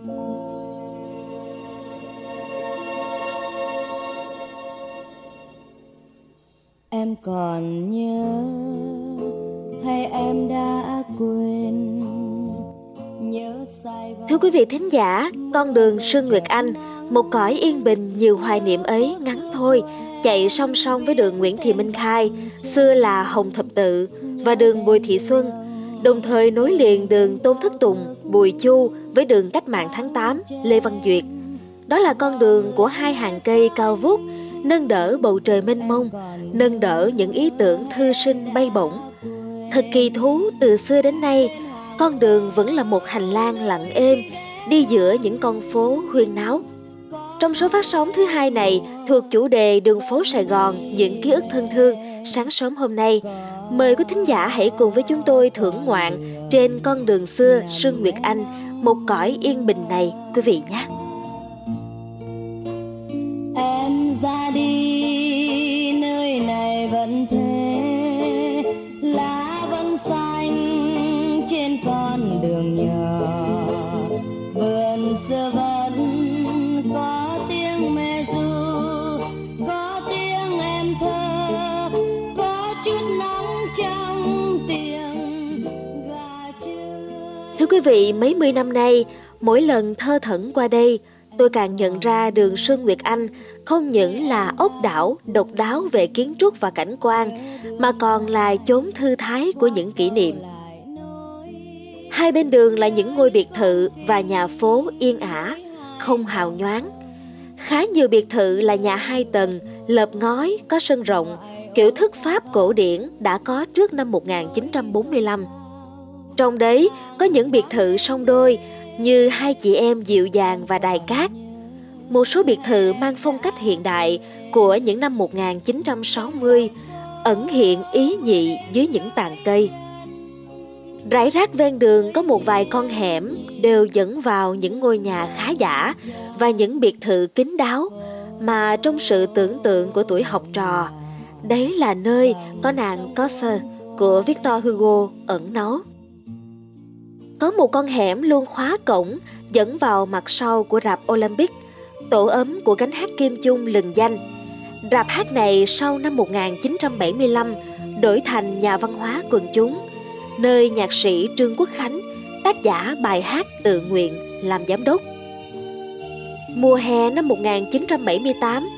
em còn nhớ hay em đã quên? Thưa quý vị thính giả, con đường Sương Nguyệt Anh, một cõi yên bình nhiều hoài niệm ấy ngắn thôi, chạy song song với đường Nguyễn Thị Minh Khai, xưa là Hồng Thập Tự, và đường Bùi Thị Xuân, đồng thời nối liền đường Tôn Thất Tùng, Bùi Chu với đường Cách mạng tháng 8, Lê Văn Duyệt. Đó là con đường của hai hàng cây cao vút, nâng đỡ bầu trời mênh mông, nâng đỡ những ý tưởng thư sinh bay bổng. Thật kỳ thú từ xưa đến nay, con đường vẫn là một hành lang lặng êm, đi giữa những con phố huyên náo. Trong số phát sóng thứ hai này thuộc chủ đề đường phố Sài Gòn, những ký ức thân thương sáng sớm hôm nay, mời quý thính giả hãy cùng với chúng tôi thưởng ngoạn trên con đường xưa Sương Nguyệt Anh, một cõi yên bình này quý vị nhé. Quý vị mấy mươi năm nay mỗi lần thơ thẩn qua đây tôi càng nhận ra đường Sơn Nguyệt Anh không những là ốc đảo độc đáo về kiến trúc và cảnh quan, mà còn là chốn thư thái của những kỷ niệm. Hai bên đường là những ngôi biệt thự và nhà phố yên ả, không hào nhoáng. Khá nhiều biệt thự là nhà hai tầng, lợp ngói, có sân rộng, kiểu thức Pháp cổ điển đã có trước năm 1945. Trong đấy có những biệt thự song đôi như hai chị em dịu dàng và đài cát. Một số biệt thự mang phong cách hiện đại của những năm 1960 ẩn hiện ý nhị dưới những tàn cây. Rải rác ven đường có một vài con hẻm đều dẫn vào những ngôi nhà khá giả và những biệt thự kín đáo mà trong sự tưởng tượng của tuổi học trò, đấy là nơi có nàng Corsair của Victor Hugo ẩn náu. Có một con hẻm luôn khóa cổng dẫn vào mặt sau của rạp Olympic, tổ ấm của gánh hát Kim Chung lừng danh. Rạp hát này sau năm 1975 đổi thành nhà văn hóa quần chúng nơi nhạc sĩ Trương Quốc Khánh, tác giả bài hát tự nguyện làm giám đốc. Mùa hè năm 1978,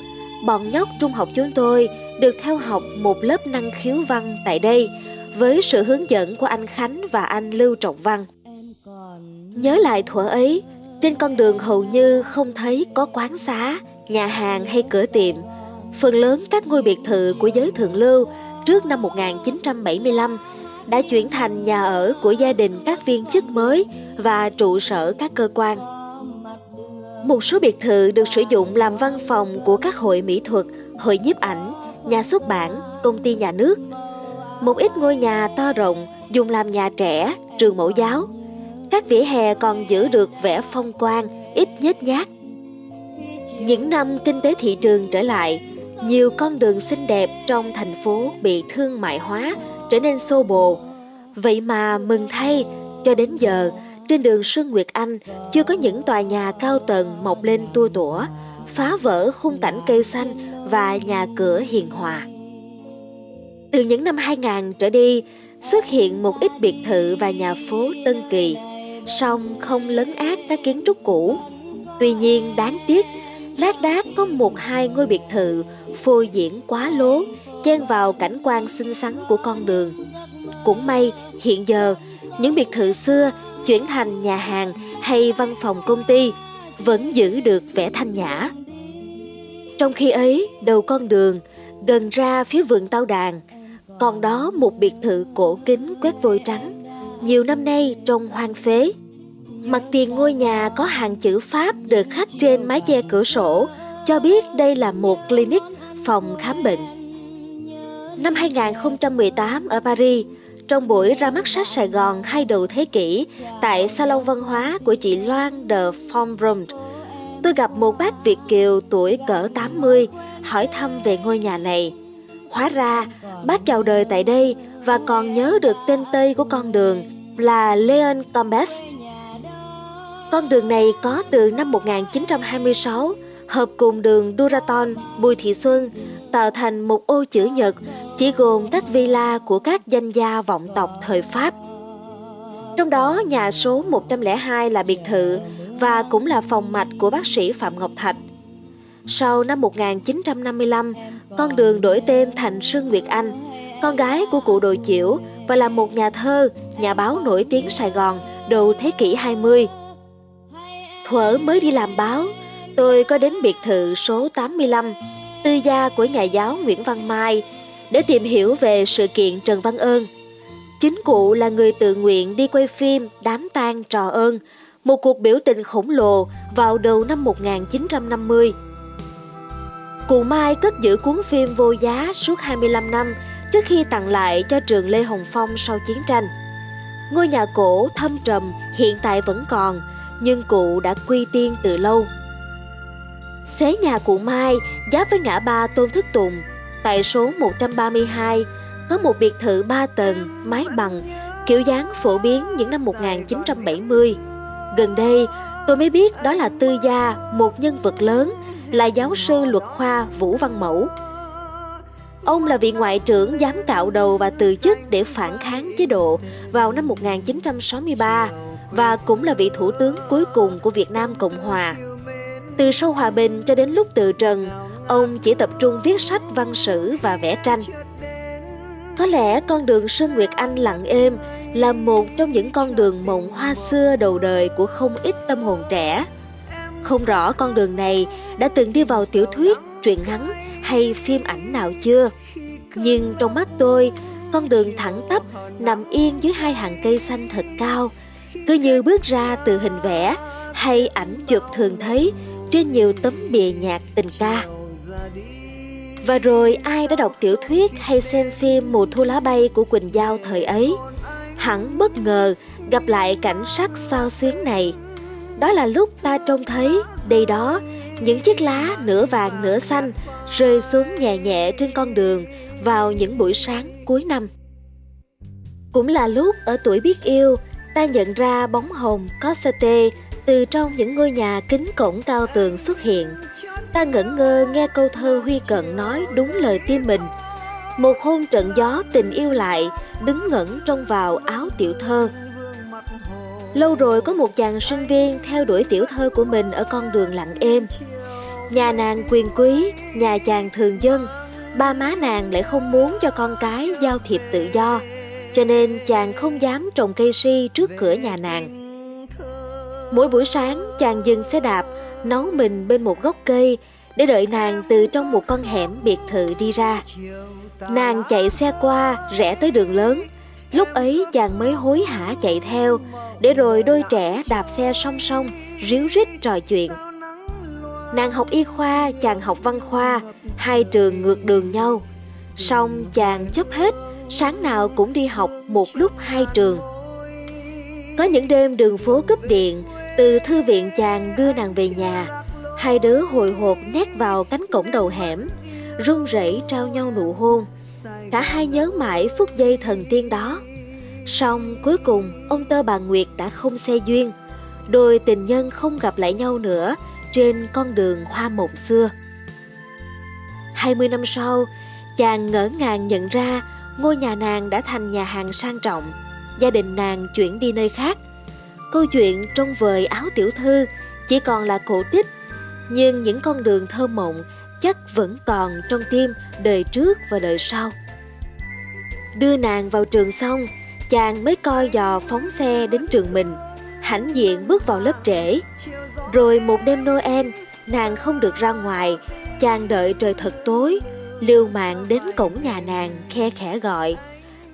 bọn nhóc trung học chúng tôi được theo học một lớp năng khiếu văn tại đây với sự hướng dẫn của anh Khánh và anh Lưu Trọng Văn. Nhớ lại thuở ấy, trên con đường hầu như không thấy có quán xá, nhà hàng hay cửa tiệm. Phần lớn các ngôi biệt thự của giới thượng lưu trước năm 1975 đã chuyển thành nhà ở của gia đình các viên chức mới và trụ sở các cơ quan. Một số biệt thự được sử dụng làm văn phòng của các hội mỹ thuật, hội nhiếp ảnh, nhà xuất bản, công ty nhà nước. Một ít ngôi nhà to rộng dùng làm nhà trẻ, trường mẫu giáo. Các vỉa hè còn giữ được vẻ phong quang, ít nhếch nhác. Những năm kinh tế thị trường trở lại, nhiều con đường xinh đẹp trong thành phố bị thương mại hóa trở nên xô bồ. Vậy mà mừng thay, cho đến giờ, trên đường Sương Nguyệt Anh chưa có những tòa nhà cao tầng mọc lên tua tủa, phá vỡ khung cảnh cây xanh và nhà cửa hiền hòa. Từ những năm 2000 trở đi, xuất hiện một ít biệt thự và nhà phố Tân Kỳ, song không lấn át các kiến trúc cũ. Tuy nhiên đáng tiếc, lác đác có một hai ngôi biệt thự phô diễn quá lố chen vào cảnh quan xinh xắn của con đường. Cũng may, hiện giờ, những biệt thự xưa chuyển thành nhà hàng hay văn phòng công ty vẫn giữ được vẻ thanh nhã. Trong khi ấy, đầu con đường, gần ra phía vườn tao đàn, còn đó một biệt thự cổ kính quét vôi trắng, nhiều năm nay trông hoang phế. Mặt tiền ngôi nhà có hàng chữ Pháp được khắc trên mái che cửa sổ, cho biết đây là một clinic, phòng khám bệnh. Năm 2018 ở Paris, trong buổi ra mắt sách Sài Gòn hai đầu thế kỷ tại Salon Văn hóa của chị Loan de Fombrum, tôi gặp một bác Việt Kiều tuổi cỡ 80 hỏi thăm về ngôi nhà này. Hóa ra, bác chào đời tại đây và còn nhớ được tên Tây của con đường là Leon Combes. Con đường này có từ năm 1926, hợp cùng đường Duraton, Bùi Thị Xuân, tạo thành một ô chữ nhật chỉ gồm các villa của các danh gia vọng tộc thời Pháp. Trong đó nhà số 102 là biệt thự và cũng là phòng mạch của bác sĩ Phạm Ngọc Thạch. Sau năm 1955, con đường đổi tên thành Sương Nguyệt Anh, con gái của cụ Đồ Chiểu và là một nhà thơ, nhà báo nổi tiếng Sài Gòn đầu thế kỷ 20. Thuở mới đi làm báo, tôi có đến biệt thự số 85, tư gia của nhà giáo Nguyễn Văn Mai, để tìm hiểu về sự kiện Trần Văn Ơn. Chính cụ là người tự nguyện đi quay phim Đám tang trò ơn, một cuộc biểu tình khổng lồ vào đầu năm 1950. Cụ Mai cất giữ cuốn phim vô giá suốt 25 năm trước khi tặng lại cho trường Lê Hồng Phong sau chiến tranh. Ngôi nhà cổ thâm trầm hiện tại vẫn còn, nhưng cụ đã quy tiên từ lâu. Xế nhà cụ Mai giáp với ngã ba Tôn Thức Tùng, tại số 132 có một biệt thự 3 tầng, mái bằng, kiểu dáng phổ biến những năm 1970. Gần đây, tôi mới biết đó là tư gia, một nhân vật lớn, là giáo sư luật khoa Vũ Văn Mẫu. Ông là vị ngoại trưởng giám cạo đầu và từ chức để phản kháng chế độ vào năm 1963 và cũng là vị thủ tướng cuối cùng của Việt Nam Cộng Hòa. Từ sau hòa bình cho đến lúc từ trần, ông chỉ tập trung viết sách văn sử và vẽ tranh. Có lẽ con đường Sơn Nguyệt Anh lặng êm là một trong những con đường mộng hoa xưa đầu đời của không ít tâm hồn trẻ. Không rõ con đường này đã từng đi vào tiểu thuyết, truyện ngắn hay phim ảnh nào chưa. Nhưng trong mắt tôi, con đường thẳng tắp nằm yên dưới hai hàng cây xanh thật cao, cứ như bước ra từ hình vẽ hay ảnh chụp thường thấy trên nhiều tấm bìa nhạc tình ca. Và rồi ai đã đọc tiểu thuyết hay xem phim Mùa thu lá bay của Quỳnh Giao thời ấy, hẳn bất ngờ gặp lại cảnh sắc sao xuyến này. Đó là lúc ta trông thấy đây đó những chiếc lá nửa vàng nửa xanh rơi xuống nhẹ nhẹ trên con đường vào những buổi sáng cuối năm. Cũng là lúc ở tuổi biết yêu, ta nhận ra bóng hồng có tê từ trong những ngôi nhà kính cổng cao tường xuất hiện. Ta ngẩn ngơ nghe câu thơ Huy Cận nói đúng lời tim mình. Một hôn trận gió tình yêu lại, đứng ngẩn trong vào áo tiểu thơ. Lâu rồi có một chàng sinh viên theo đuổi tiểu thơ của mình ở con đường lặng êm. Nhà nàng quyền quý, nhà chàng thường dân, ba má nàng lại không muốn cho con cái giao thiệp tự do, cho nên chàng không dám trồng cây si trước cửa nhà nàng. Mỗi buổi sáng chàng dừng xe đạp, nấu mình bên một gốc cây để đợi nàng từ trong một con hẻm biệt thự đi ra. Nàng chạy xe qua, rẽ tới đường lớn. Lúc ấy chàng mới hối hả chạy theo, để rồi đôi trẻ đạp xe song song, ríu rít trò chuyện. Nàng học y khoa, chàng học văn khoa, hai trường ngược đường nhau. Xong chàng chấp hết, sáng nào cũng đi học một lúc hai trường. Có những đêm đường phố cúp điện, từ thư viện chàng đưa nàng về nhà, hai đứa hồi hộp nét vào cánh cổng đầu hẻm, run rẩy trao nhau nụ hôn. Cả hai nhớ mãi phút giây thần tiên đó. Xong cuối cùng ông tơ bà Nguyệt đã không xe duyên, đôi tình nhân không gặp lại nhau nữa trên con đường hoa mộng xưa. 20 năm sau, chàng ngỡ ngàng nhận ra ngôi nhà nàng đã thành nhà hàng sang trọng, gia đình nàng chuyển đi nơi khác – Câu chuyện trong vời áo tiểu thư chỉ còn là cổ tích, nhưng những con đường thơ mộng chắc vẫn còn trong tim đời trước và đời sau. Đưa nàng vào trường xong, chàng mới coi dò phóng xe đến trường mình, hãnh diện bước vào lớp trễ. Rồi một đêm Noel, nàng không được ra ngoài, chàng đợi trời thật tối, liều mạng đến cổng nhà nàng khe khẽ gọi.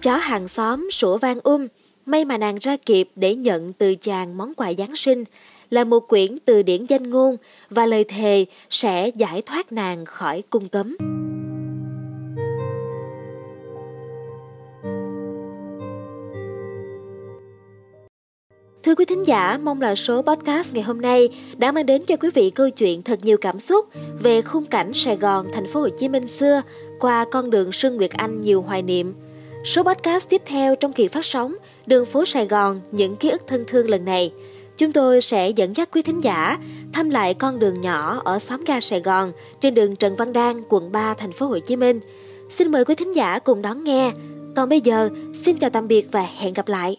Chó hàng xóm sủa vang um, May mà nàng ra kịp để nhận từ chàng món quà Giáng sinh là một quyển từ điển danh ngôn và lời thề sẽ giải thoát nàng khỏi cung cấm. Thưa quý thính giả, mong là số podcast ngày hôm nay đã mang đến cho quý vị câu chuyện thật nhiều cảm xúc về khung cảnh Sài Gòn, thành phố Hồ Chí Minh xưa qua con đường Sương Nguyệt Anh nhiều hoài niệm. Số podcast tiếp theo trong kỳ phát sóng Đường phố Sài Gòn, những ký ức thân thương lần này, Chúng tôi sẽ dẫn dắt quý thính giả thăm lại con đường nhỏ ở xóm ga Sài Gòn trên đường Trần Văn Đan, quận 3, thành phố Hồ Chí Minh. Xin mời quý thính giả cùng đón nghe. Còn bây giờ, xin chào tạm biệt và hẹn gặp lại.